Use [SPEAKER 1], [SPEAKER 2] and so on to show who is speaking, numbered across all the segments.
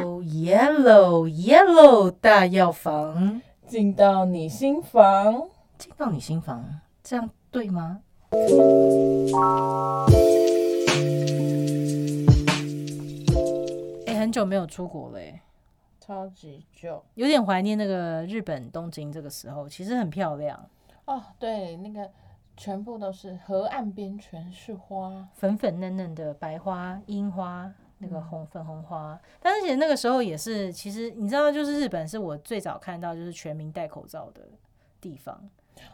[SPEAKER 1] 哦，yellow yellow 大药房，
[SPEAKER 2] 进到你心房。
[SPEAKER 1] 进到你心房，这样对吗？哎、很久没有出国了、欸，
[SPEAKER 2] 超级久
[SPEAKER 1] 有点怀念那个日本东京这个时候，其实很漂亮，
[SPEAKER 2] 哦，对，那个全部都是河岸边全是花，
[SPEAKER 1] 粉粉嫩嫩的白花、樱花，那个红粉红花。但是其实那个时候也是，其实你知道，就是日本是我最早看到就是全民戴口罩的地方，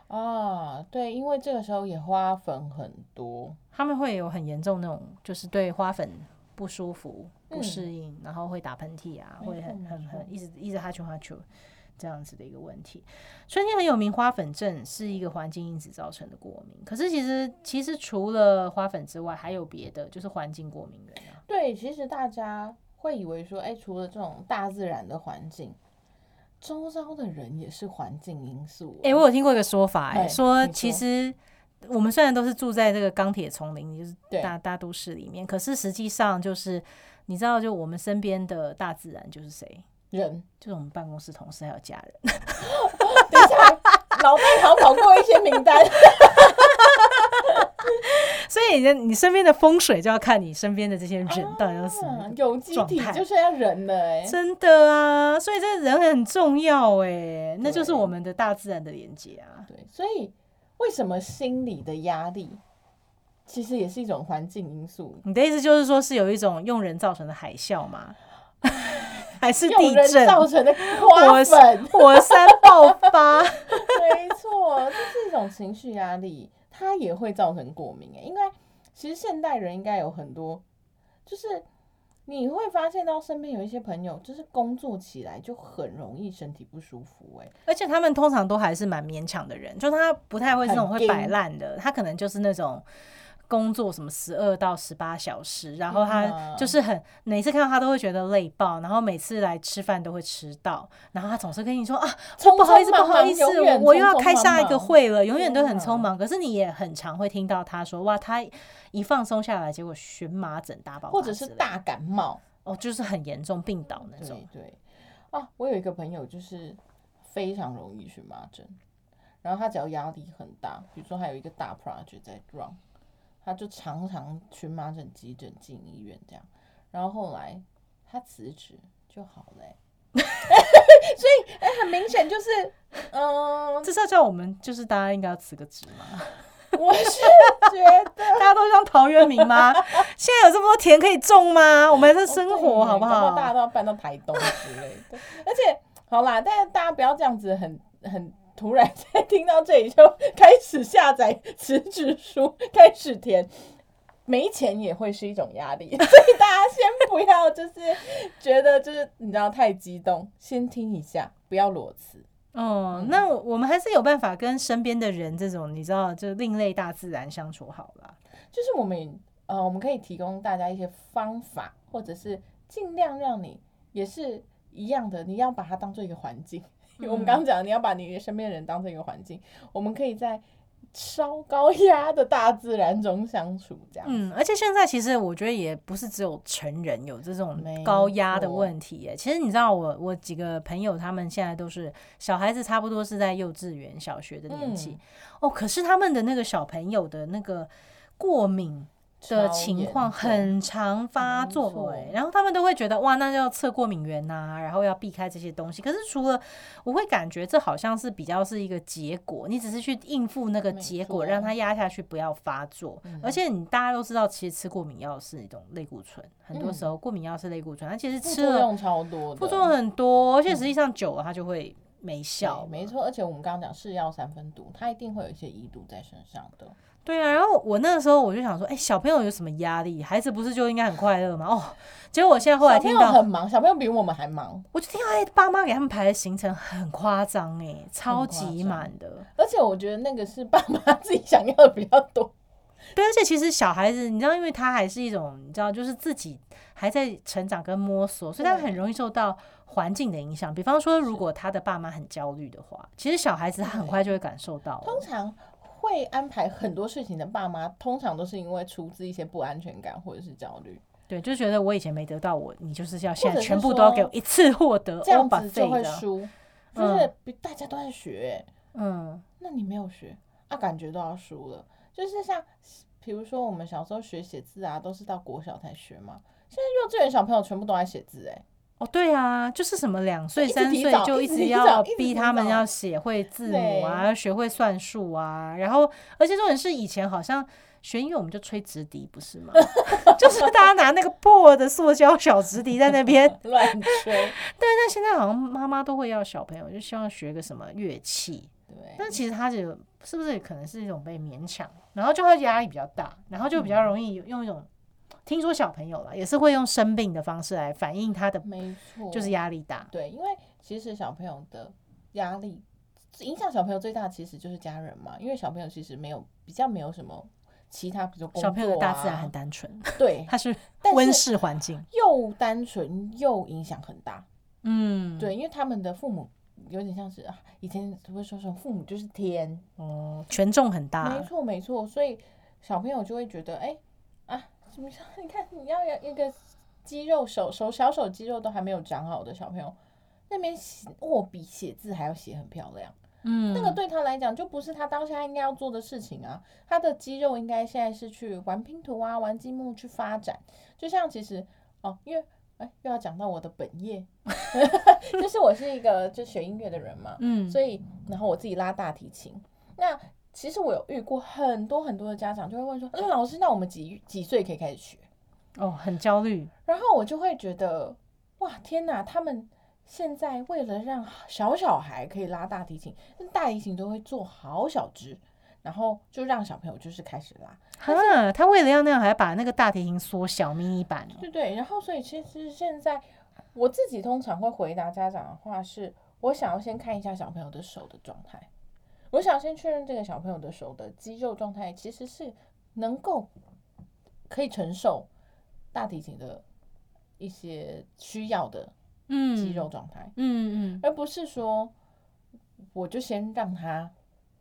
[SPEAKER 2] 啊，对，因为这个时候也花粉很多，
[SPEAKER 1] 他们会有很严重那种，就是对花粉不舒服、不
[SPEAKER 2] 嗯。
[SPEAKER 1] 适应，然后会打喷嚏啊，会很很很一直一直哈啾哈啾这样子的一个问题。春天很有名，花粉症是一个环境因子造成的过敏。可是其实其实除了花粉之外，还有别的，就是环境过敏源啊。
[SPEAKER 2] 对，其实大家会以为说，哎，除了这种大自然的环境，周遭的人也是环境因素。
[SPEAKER 1] 哎、我有听过一个说法、哎，
[SPEAKER 2] 哎
[SPEAKER 1] 说其实我们虽然都是住在这个钢铁丛林，就是大大都市里面，可是实际上就是你知道，就我们身边的大自然就是谁？
[SPEAKER 2] 人，
[SPEAKER 1] 就是我们办公室同事还有家人。
[SPEAKER 2] 等一下，脑袋好跑过一些名单。
[SPEAKER 1] 所以你的你身边的风水就要看你身边的这些人到底都是什么
[SPEAKER 2] 啊有机体就是要人的哎、
[SPEAKER 1] 真的啊，所以这人很重要哎，那就是我们的大自然的连接啊。
[SPEAKER 2] 对，所以为什么心理的压力其实也是一种环境因素？
[SPEAKER 1] 你的意思就是说是有一种用人造成的海啸吗？还是地震、
[SPEAKER 2] 造成的花
[SPEAKER 1] 火
[SPEAKER 2] 粉，
[SPEAKER 1] 火山爆发？
[SPEAKER 2] 没错，这是一种情绪压力，它也会造成过敏哎。因为其实现代人应该有很多，就是你会发现到身边有一些朋友，就是工作起来就很容易身体不舒服哎。
[SPEAKER 1] 而且他们通常都还是蛮勉强的人，就他不太会这种会摆烂的，他可能就是那种。工作什么十二到十八小时，然后他
[SPEAKER 2] 嗯
[SPEAKER 1] 就是很每次看到他都会觉得累爆，然后每次来吃饭都会迟到，然后他总是跟你说啊，我不好意思，不好意思，我我又要开下一个会了，永远都很匆忙。可是你也很常会听到他说，哇，他一放松下来，结果荨麻疹大爆
[SPEAKER 2] 或者是大感冒，
[SPEAKER 1] 哦，就是很严重病倒那种。
[SPEAKER 2] 对。对。啊，我有一个朋友就是非常容易荨麻疹，然后他只要压力很大，比如说还有一个大 project 在 run，他就常常荨麻疹急诊进医院这样，然后后来他辞职就好了欸、所以哎、很明显就是，嗯，
[SPEAKER 1] 这是要叫我们，就是大家应该要辞个职吗？
[SPEAKER 2] 我是觉得
[SPEAKER 1] 大家都像陶渊明吗？现在有这么多田可以种吗？我们还是生
[SPEAKER 2] 哦
[SPEAKER 1] 活好不好？
[SPEAKER 2] 大家都要搬到台东之类的。而且，好啦，但是大家不要这样子很很突然，在听到这里就开始下载辞职书，开始填。没钱也会是一种压力，所以大家先不要就是觉得就是你知道太激动，先听一下，不要裸辞。
[SPEAKER 1] 哦，那我们还是有办法跟身边的人这种你知道，就另类大自然相处好了。
[SPEAKER 2] 就是我们呃，我们可以提供大家一些方法，或者是尽量让你也是一样的，你要把它当做一个环境。因 为我们刚刚讲，你要把你身边的人当成一个环境，我们可以在超高压的大自然中相处，这样。
[SPEAKER 1] 嗯，而且现在其实我觉得也不是只有成人有这种高压的问题耶。其实你知道我，我几个朋友他们现在都是小孩子，差不多是在幼稚园、小学的年纪、
[SPEAKER 2] 嗯
[SPEAKER 1] 哦。可是他们的那个小朋友的那个过敏的情况很常发作然后他们都会觉得哇，那就要测过敏源呐、然后要避开这些东西。可是除了我会感觉这好像是比较是一个结果，你只是去应付那个结果，让它压下去不要发作。
[SPEAKER 2] 嗯
[SPEAKER 1] 而且你大家都知道，其实吃过敏药是一种类固醇，很多
[SPEAKER 2] 嗯
[SPEAKER 1] 时候过敏药是类固醇，它其实吃了
[SPEAKER 2] 作用超多的，
[SPEAKER 1] 副作用很多，而且实际上久了它就会没效
[SPEAKER 2] 对，。没错。而且我们刚刚讲是药三分毒，它一定会有一些遗毒在身上的。
[SPEAKER 1] 对啊，然后我那个时候我就想说，哎、小朋友有什么压力？孩子不是就应该很快乐吗？哦，结果我现在后来听到，
[SPEAKER 2] 很忙，小朋友比我们还忙。
[SPEAKER 1] 我就听到哎、爸妈给他们排的行程很夸张哎，超级满的。
[SPEAKER 2] 而且我觉得那个是爸妈 自己想要的比较多。
[SPEAKER 1] 对，而且其实小孩子，你知道，因为他还是一种，你知道，就是自己还在成长跟摸索，所以他很容易受到环境的影响。比方说，如果他的爸妈很焦虑的话，其实小孩子他很快就会感受到哦。
[SPEAKER 2] 通常会安排很多事情的爸妈，通常都是因为出自一些不安全感或者是焦虑。
[SPEAKER 1] 对，就觉得我以前没得到我，你就是要现在全部都要给我一次获得，
[SPEAKER 2] 这样子就，会输，就是比大家都在学、
[SPEAKER 1] 嗯
[SPEAKER 2] 那你没有学啊，感觉都要输了。就是像，比如说我们小时候学写字啊，都是到国小才学嘛。现在幼稚园小朋友全部都在写字、哎，
[SPEAKER 1] 哦，对啊，就是什么两岁三岁就一直要逼他们要写会字母啊，要学会算术啊，然后而且重点是以前好像学音乐我们就吹直笛不是吗？就是大家拿那个破的塑胶小直笛在那边，
[SPEAKER 2] 乱吹。
[SPEAKER 1] 但现在好像妈妈都会要小朋友就希望学个什么乐器，
[SPEAKER 2] 对，
[SPEAKER 1] 但其实他这个是不是可能是一种被勉强，然后就会压力比较大，然后就比较容易用一种。听说小朋友啦也是会用生病的方式来反映他的
[SPEAKER 2] 没错，
[SPEAKER 1] 就是压力大，
[SPEAKER 2] 对，因为其实小朋友的压力影响小朋友最大其实就是家人嘛，因为小朋友其实没有比较没有什么其他，比如
[SPEAKER 1] 小朋友的大自然
[SPEAKER 2] 啊
[SPEAKER 1] 很单纯，
[SPEAKER 2] 对，
[SPEAKER 1] 它是温室环境。
[SPEAKER 2] 又单纯又影响很大。
[SPEAKER 1] 嗯，
[SPEAKER 2] 对，因为他们的父母有点像是啊，以前会说什么父母就是天，
[SPEAKER 1] 哦，权重很大。没。
[SPEAKER 2] 错没错，所以小朋友就会觉得，哎、啊，什么像你看你要有一个肌肉手手小手肌肉都还没有长好的小朋友，那边写握笔写字还要写很漂亮，
[SPEAKER 1] 嗯，
[SPEAKER 2] 那个对他来讲就不是他当下应该要做的事情啊，他的肌肉应该现在是去玩拼图啊，玩积木去发展，就像其实哦，因为。哎，又要讲到我的本业，就是我是一个就学音乐的人嘛，
[SPEAKER 1] 嗯，
[SPEAKER 2] 所以然后我自己拉大提琴。那其实我有遇过很多很多的家长就会问说，嗯，老师，那我们几几岁可以开始学？
[SPEAKER 1] 哦，很焦虑。
[SPEAKER 2] 然后我就会觉得，哇，天哪！他们现在为了让小小孩可以拉大提琴，那大提琴都会做好小只，然后就让小朋友就是开始拉，
[SPEAKER 1] 哈，他为了要那样，还把那个大提琴缩小迷你版哦。
[SPEAKER 2] 对对。然后所以其实现在我自己通常会回答家长的话是，我想要先看一下小朋友的手的状态，我想先确认这个小朋友的手的肌肉状态其实是能够可以承受大提琴的一些需要的
[SPEAKER 1] 嗯，
[SPEAKER 2] 肌肉状态。
[SPEAKER 1] 嗯嗯，
[SPEAKER 2] 而不是说我就先让他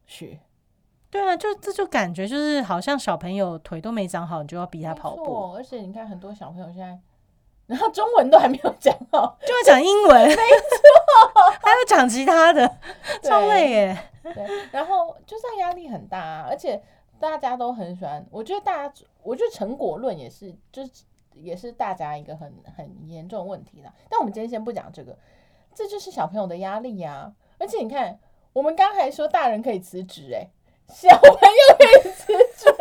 [SPEAKER 2] 学。
[SPEAKER 1] 对啊，就这就感觉就是好像小朋友腿都没长好，你就要逼他跑步，
[SPEAKER 2] 而且你看很多小朋友现在，然后中文都还没有讲好，
[SPEAKER 1] 就要讲英文，讲其他的，超累耶。
[SPEAKER 2] 对，然后就是他压力很大、啊，而且大家都很喜欢，我觉得大家，我觉得成果论也是，就是也是大家一个很很严重的问题啦。但我们今天先不讲这个，这就是小朋友的压力呀、而且你看，我们刚才说大人可以辞职，哎，小朋友可以辞职吗？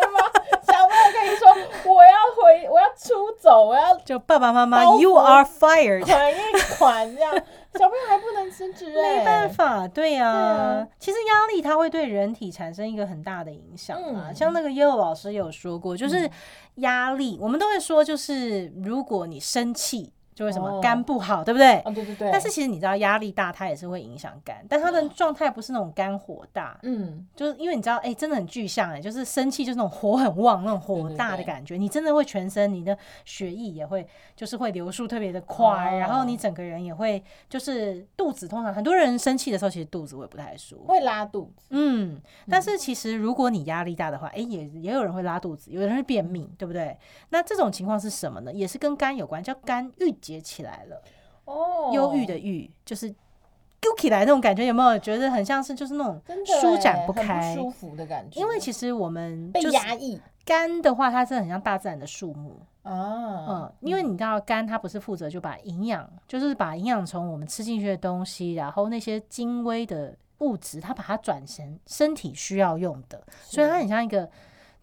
[SPEAKER 2] 说我要回，我要出走，我要
[SPEAKER 1] 就爸爸妈妈，You are fired。
[SPEAKER 2] 款一款这样，小朋友还不能辞职哎，
[SPEAKER 1] 没办法，对呀、
[SPEAKER 2] 啊
[SPEAKER 1] 其实压力它会对人体产生一个很大的影响啊。
[SPEAKER 2] 嗯
[SPEAKER 1] 像那个耶鲁老师有说过，就是压力，我们都会说，就是如果你生气，就会什么
[SPEAKER 2] 哦。
[SPEAKER 1] 肝不好，对不对？
[SPEAKER 2] 哦，对对对，
[SPEAKER 1] 但是其实你知道，压力大它也是会影响肝，但它的状态不是那种肝火大，
[SPEAKER 2] 嗯，
[SPEAKER 1] 就是因为你知道，哎、真的很具象，哎，就是生气就是那种火很旺，那种火大的感觉，你真的会全身你的血液也会就是会流速特别的快，
[SPEAKER 2] 哦。
[SPEAKER 1] 然后你整个人也会就是肚子，通常很多人生气的时候，其实肚子会不太舒服。
[SPEAKER 2] 会拉肚子，
[SPEAKER 1] 嗯，但是其实如果你压力大的话，哎、也也有人会拉肚子，有人会便秘，对不对？那这种情况是什么呢？也是跟肝有关，叫肝郁结起来了。
[SPEAKER 2] 哦，
[SPEAKER 1] 忧郁的郁，就是揪起来那种感觉，有没有觉得很像是就是那种舒展
[SPEAKER 2] 不开
[SPEAKER 1] 不开？
[SPEAKER 2] 舒服的感觉。
[SPEAKER 1] 因为其实我们
[SPEAKER 2] 被
[SPEAKER 1] 就
[SPEAKER 2] 压抑
[SPEAKER 1] 肝的话，它是很像大自然的树木，
[SPEAKER 2] 啊，
[SPEAKER 1] 嗯，因为你知道肝它不是负责就把营养，就是把营养从我们吃进去的东西，然后那些精微的物质，它把它转成身体需要用的，所以它很像一个。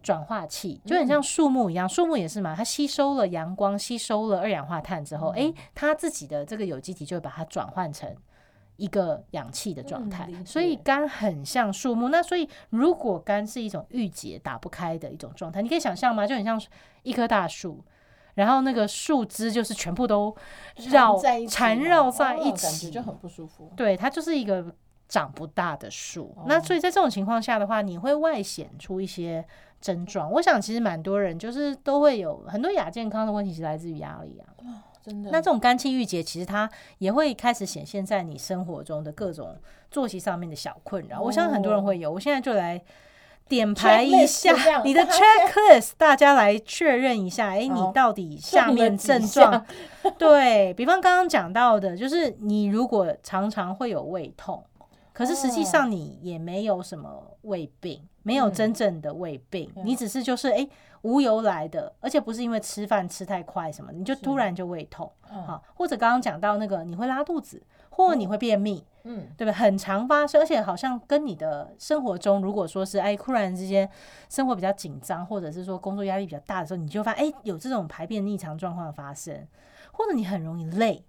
[SPEAKER 1] 转化器就很像树木一样，树木也是嘛，它吸收了阳光，吸收了二氧化碳之后，诶，它自己的这个有机体就会把它转换成一个氧气的状态所以肝很像树木。那所以如果肝是一种郁结打不开的一种状态，你可以想象吗？就很像一棵大树，然后那个树枝就是全部都绕
[SPEAKER 2] 缠在一起
[SPEAKER 1] 缠
[SPEAKER 2] 嘛
[SPEAKER 1] 绕在一
[SPEAKER 2] 哦感觉
[SPEAKER 1] 起，
[SPEAKER 2] 就很不舒服。
[SPEAKER 1] 对，它就是一个长不大的树。
[SPEAKER 2] 哦
[SPEAKER 1] 那所以在这种情况下的话，你会外显出一些症状。我想其实蛮多人就是都会有很多亚健康的问题，是来自于压力啊。
[SPEAKER 2] 真的。
[SPEAKER 1] 那这种肝气郁结，其实它也会开始显现在你生活中的各种作息上面的小困扰。我相信很多人会有。我现在就来点排一下你的 checklist，大家来确认一下，哎，你到底下面症状
[SPEAKER 2] 项，
[SPEAKER 1] 对比方刚刚讲到的，就是你如果常常会有胃痛，可是实际
[SPEAKER 2] 哦。
[SPEAKER 1] 上你也没有什么胃病，没有
[SPEAKER 2] 嗯。
[SPEAKER 1] 真正的胃病，
[SPEAKER 2] 对
[SPEAKER 1] 你只是就是哎、诶无由来的，而且不是因为吃饭吃太快什么，你就突然就胃痛，
[SPEAKER 2] 嗯。
[SPEAKER 1] 好，或者刚刚讲到那个你会拉肚子，或你会便秘，
[SPEAKER 2] 嗯，
[SPEAKER 1] 对不对？很常发生，而且好像跟你的生活中，如果说是哎，突然之间生活比较紧张，或者是说工作压力比较大的时候，你就发现哎有这种排便异常状况发生，或者你很容易累，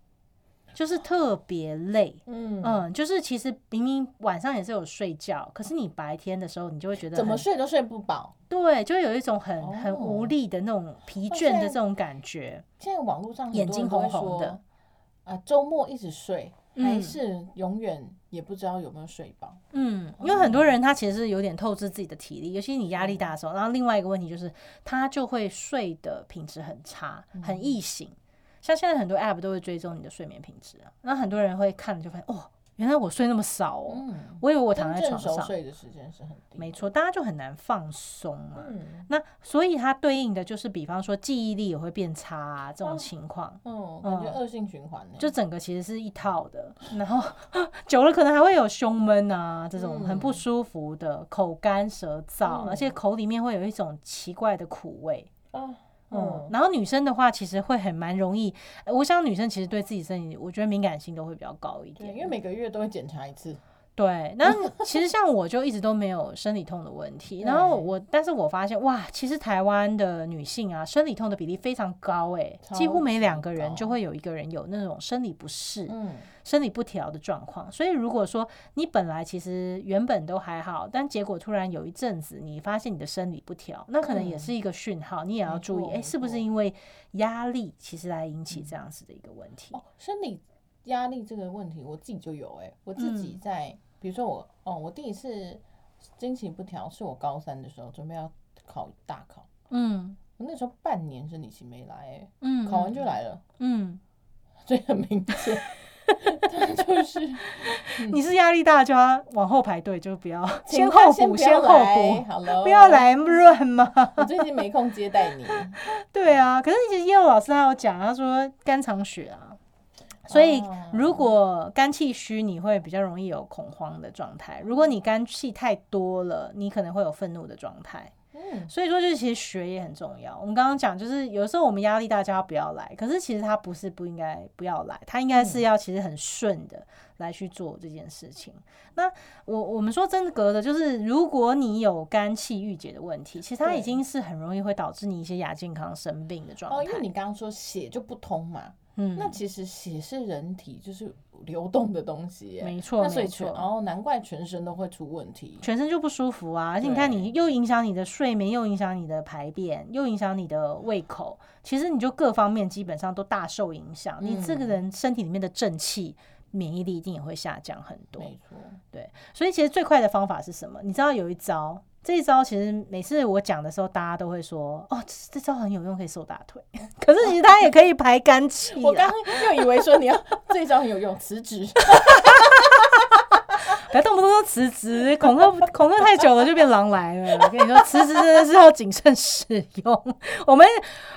[SPEAKER 1] 就是特别累。
[SPEAKER 2] 嗯
[SPEAKER 1] 嗯，就是其实明明晚上也是有睡觉，可是你白天的时候，你就会觉得
[SPEAKER 2] 怎么睡都睡不饱。
[SPEAKER 1] 对，就会有一种很很无
[SPEAKER 2] 哦
[SPEAKER 1] 力的那种疲倦的这种感觉。
[SPEAKER 2] 现在网络上
[SPEAKER 1] 眼睛红红的
[SPEAKER 2] 啊，周末一直睡，还
[SPEAKER 1] 嗯
[SPEAKER 2] 是永远也不知道有没有睡饱。
[SPEAKER 1] 嗯，因为很多人他其实是有点透支自己的体力，尤其是你压力大的时候。然后另外一个问题就是，他就会睡的品质很差，很易醒。像现在很多 app 都会追踪你的睡眠品质啊，那很多人会看了就发现，哦，原来我睡那么少哦，
[SPEAKER 2] 嗯，
[SPEAKER 1] 我以为我躺在床上。
[SPEAKER 2] 睡的时间是很低。
[SPEAKER 1] 没错，大家就很难放松嘛。
[SPEAKER 2] 嗯
[SPEAKER 1] 那所以它对应的就是，比方说记忆力也会变差、啊、这种
[SPEAKER 2] 哦
[SPEAKER 1] 情况。
[SPEAKER 2] 嗯，感觉
[SPEAKER 1] 嗯
[SPEAKER 2] 恶性循环呢。
[SPEAKER 1] 就整个其实是一套的，然后 久了可能还会有胸闷啊，这种很不
[SPEAKER 2] 嗯
[SPEAKER 1] 舒服的、口干舌燥，而且
[SPEAKER 2] 嗯
[SPEAKER 1] 口里面会有一种奇怪的苦味。
[SPEAKER 2] 啊，
[SPEAKER 1] 嗯
[SPEAKER 2] 嗯，，
[SPEAKER 1] 然后女生的话，其实会很蛮容易，呃我想女生其实对自己身体，我觉得敏感性都会比较高一，点。
[SPEAKER 2] 因为每个月都会检查一次。
[SPEAKER 1] 对，那 其实像我就一直都没有生理痛的问题，然后我，但是我发现哇，其实台湾的女性啊，生理痛的比例非常高诶，几乎每两个人就会有一个人有那种生理不适。
[SPEAKER 2] 嗯，
[SPEAKER 1] 生理不调的状况。所以如果说你本来其实原本都还好，但结果突然有一阵子你发现你的生理不调，那可能也
[SPEAKER 2] 嗯
[SPEAKER 1] 是一个讯号，你也要注意，哎、
[SPEAKER 2] 错没
[SPEAKER 1] 是不是因为压力其实来引起这样子的一个问题？
[SPEAKER 2] 哦，生理压力这个问题，我自己就有哎、我自己
[SPEAKER 1] 嗯
[SPEAKER 2] 在，比如说我哦，我第一次经期不调是我高三的时候，准备要考大考，
[SPEAKER 1] 嗯
[SPEAKER 2] 我那时候半年生理期没来哎、
[SPEAKER 1] 嗯，
[SPEAKER 2] 考完就来了，
[SPEAKER 1] 嗯。
[SPEAKER 2] 所以很明显，它就是
[SPEAKER 1] 你是压力大就要往后排队，就不要先后补，
[SPEAKER 2] 先
[SPEAKER 1] 后补，不要，来乱嘛。
[SPEAKER 2] 我最近没空接待你，
[SPEAKER 1] 对啊，可是其实叶老师他有讲，他说肝藏血啊，所以
[SPEAKER 2] 哦
[SPEAKER 1] 如果肝气虚，你会比较容易有恐慌的状态；如果你肝气太多了，你可能会有愤怒的状态。
[SPEAKER 2] 嗯，
[SPEAKER 1] 所以说，就是其实学也很重要。我们刚刚讲，就是有时候我们压力大，家不要来，可是其实他不是不应该不要来，他应该是要其实很顺的来去做这件事情。那我我们说真格的，就是如果你有肝气郁结的问题，其实它已经是很容易会导致你一些亚健康生病的状
[SPEAKER 2] 哦，
[SPEAKER 1] 态。
[SPEAKER 2] 因为你刚刚说血就不通嘛，
[SPEAKER 1] 嗯，
[SPEAKER 2] 那其实血是人体就是流动的东西耶，
[SPEAKER 1] 没错
[SPEAKER 2] 那所以
[SPEAKER 1] 没错
[SPEAKER 2] 全哦，难怪全身都会出问题。
[SPEAKER 1] 全身就不舒服啊，而且你看，你又影响你的睡眠，又影响你的排便，又影响你的胃口，其实你就各方面基本上都大受影响。你这个
[SPEAKER 2] 嗯
[SPEAKER 1] 人身体里面的正气、免疫力一定也会下降很多。
[SPEAKER 2] 没错，
[SPEAKER 1] 对，所以其实最快的方法是什么？你知道有一招，这一招其实每次我讲的时候，大家都会说：“哦，这这招很有用，可以瘦大腿。”可是其实它也可以排肝气。
[SPEAKER 2] 我刚刚又以为说你要这一招很有用，辞职。
[SPEAKER 1] 不要动不动就辞职，恐吓恐吓太久了就变狼来了。我跟你说，辞职真的是要谨慎使用。我们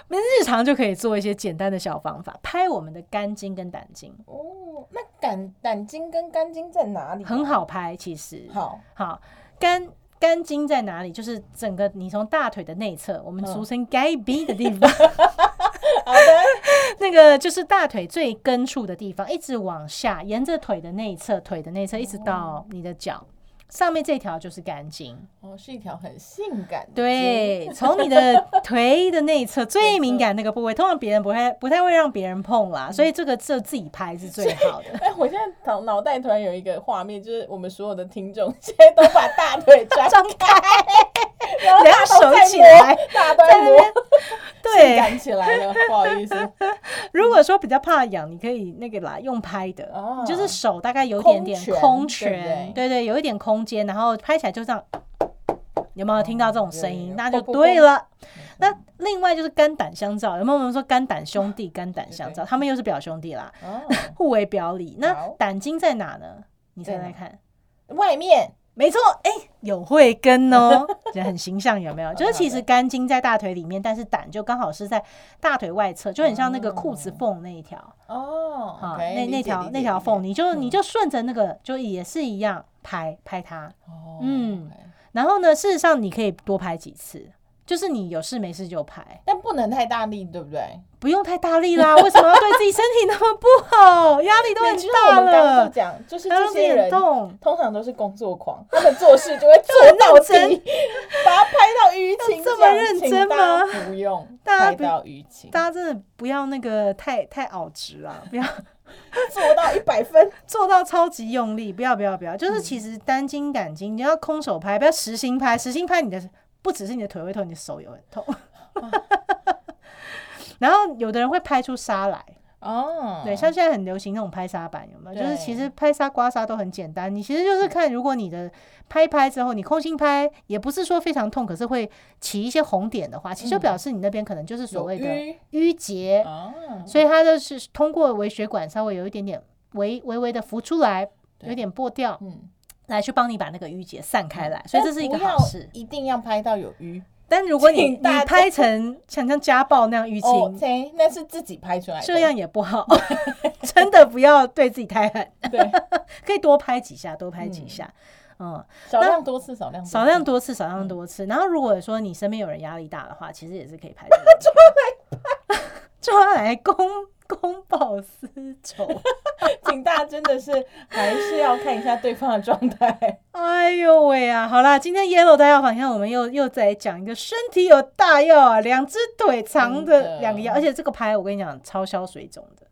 [SPEAKER 1] 我们日常就可以做一些简单的小方法，拍我们的肝经跟胆经，
[SPEAKER 2] 哦，那胆胆经跟肝经在哪里、
[SPEAKER 1] 很。好拍。其实
[SPEAKER 2] 好，
[SPEAKER 1] 好肝肝经在哪里？就是整个你从大腿的内侧，我们
[SPEAKER 2] 嗯
[SPEAKER 1] 俗称该逼的地方，
[SPEAKER 2] 好的，
[SPEAKER 1] 那个就是大腿最根处的地方，一直往下，沿着腿的内侧，腿的内侧一直到你的脚。上面这条就是肝经，
[SPEAKER 2] 哦，是一条很性感的
[SPEAKER 1] 对，从你的腿的内侧最敏感那个部位，通常别人不会不太会让别人碰啦，所以这个就自己拍是最好的。
[SPEAKER 2] 哎，我现在脑脑袋突然有一个画面，就是我们所有的听众现在都把大腿张
[SPEAKER 1] 张开，两
[SPEAKER 2] 大家都
[SPEAKER 1] 手起来，
[SPEAKER 2] 大家都在摸，性
[SPEAKER 1] 对。
[SPEAKER 2] 感起来了，不好意思，
[SPEAKER 1] 如果说比较怕痒，你可以那个啦，用拍的，
[SPEAKER 2] 哦
[SPEAKER 1] 就是手大概有一点点
[SPEAKER 2] 空拳
[SPEAKER 1] 空
[SPEAKER 2] 对对
[SPEAKER 1] 有一点空间，然后拍起来就这样。有没有听到这种声音？那就对了。那另外就是肝胆相照，有没有我们说肝胆兄弟、肝胆相照？他们又是表兄弟啦，
[SPEAKER 2] 哦，
[SPEAKER 1] 互为表里。那
[SPEAKER 2] 好
[SPEAKER 1] 胆经在哪呢？你猜猜看。
[SPEAKER 2] 外面
[SPEAKER 1] 没错，哎、有慧根哦，就很形象，有没有？就是其实肝经在大腿里面，但是胆就刚好是在大腿外侧，就很像那个裤子缝那一条。
[SPEAKER 2] 哦，好，
[SPEAKER 1] 那那条那条缝，你就你
[SPEAKER 2] 嗯
[SPEAKER 1] 就顺着那个，就也是一样拍拍它。
[SPEAKER 2] 哦，
[SPEAKER 1] 嗯。然后呢，事实上你可以多拍几次，就是你有事没事就拍，
[SPEAKER 2] 但不能太大力，对不对？
[SPEAKER 1] 不用太大力啦。为什么要对自己身体那么不好？压力都很
[SPEAKER 2] 就像我
[SPEAKER 1] 大
[SPEAKER 2] 们刚讲，就是这些人
[SPEAKER 1] 痛。
[SPEAKER 2] 通常都是工作狂，他们做事就会做到
[SPEAKER 1] 真
[SPEAKER 2] 底，把它拍到淤青，
[SPEAKER 1] 这么认真吗
[SPEAKER 2] 不用
[SPEAKER 1] 大家不
[SPEAKER 2] 拍到淤青，
[SPEAKER 1] 大家真的不要那个太太熬直啊，不要
[SPEAKER 2] 做到一百分。
[SPEAKER 1] 做到超级用力，不要不要不要，就是
[SPEAKER 2] 嗯
[SPEAKER 1] 其实单筋胆经，你要空手拍，不要实心拍，实心拍你的不只是你的腿会痛，你的手也会痛。然后有的人会拍出痧来，
[SPEAKER 2] 哦，
[SPEAKER 1] 对，像现在很流行那种拍痧板，有没有？就是其实拍痧、刮痧都很简单，你其实就是看，如果你的拍一拍之后，你空心拍，也不是说非常痛，可是会起一些红点的话，其实就
[SPEAKER 2] 嗯
[SPEAKER 1] 表示你那边可能就是所谓的
[SPEAKER 2] 淤
[SPEAKER 1] 淤结，
[SPEAKER 2] 啊，
[SPEAKER 1] 所以它就是通过微血管稍微有一点点微微微的浮出来，有点破掉，
[SPEAKER 2] 嗯，
[SPEAKER 1] 来去帮你把那个淤结散开来，所以这是一个好事。
[SPEAKER 2] 一定要拍到有淤。
[SPEAKER 1] 但如果你你拍成像像家暴那样淤
[SPEAKER 2] 哦
[SPEAKER 1] 青
[SPEAKER 2] ，，OK，那是自己拍出来的，
[SPEAKER 1] 这样也不好，真的不要对自己太狠，
[SPEAKER 2] 对，
[SPEAKER 1] 可以多拍几下，多拍几
[SPEAKER 2] 嗯
[SPEAKER 1] 下。嗯，
[SPEAKER 2] 少量多次，少量多
[SPEAKER 1] 少
[SPEAKER 2] 次
[SPEAKER 1] 量多次，少量
[SPEAKER 2] 嗯
[SPEAKER 1] 多次。然后如果说你身边有人压力大的话，其实也是可以拍 抓来拍。抓来公公报私仇。
[SPEAKER 2] 请大家真的是还是要看一下对方的状态。
[SPEAKER 1] 哎呦喂啊！好啦，今天 Yellow 大药房，你看我们又又在讲一个身体有大药啊，两只腿长的
[SPEAKER 2] 的
[SPEAKER 1] 两个药，而且这个拍我跟你讲超消水肿的。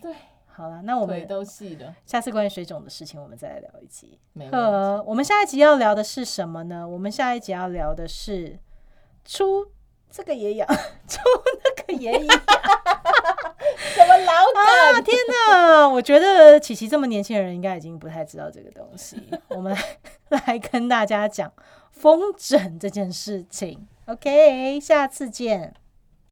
[SPEAKER 2] 对，
[SPEAKER 1] 好了，那我
[SPEAKER 2] 腿
[SPEAKER 1] 们
[SPEAKER 2] 都细的，
[SPEAKER 1] 下次关于水肿的事情，我们再来聊一集。
[SPEAKER 2] 没问题。
[SPEAKER 1] 呃，我们下一集要聊的是什么呢？我们下一集要聊的是出这个也痒，出那个也痒
[SPEAKER 2] 什么老
[SPEAKER 1] 啊！
[SPEAKER 2] 梗？
[SPEAKER 1] 天哪，我觉得琪琪这么年轻的人应该已经不太知道这个东西。我们来来跟大家讲风筝这件事情。OK，下次见。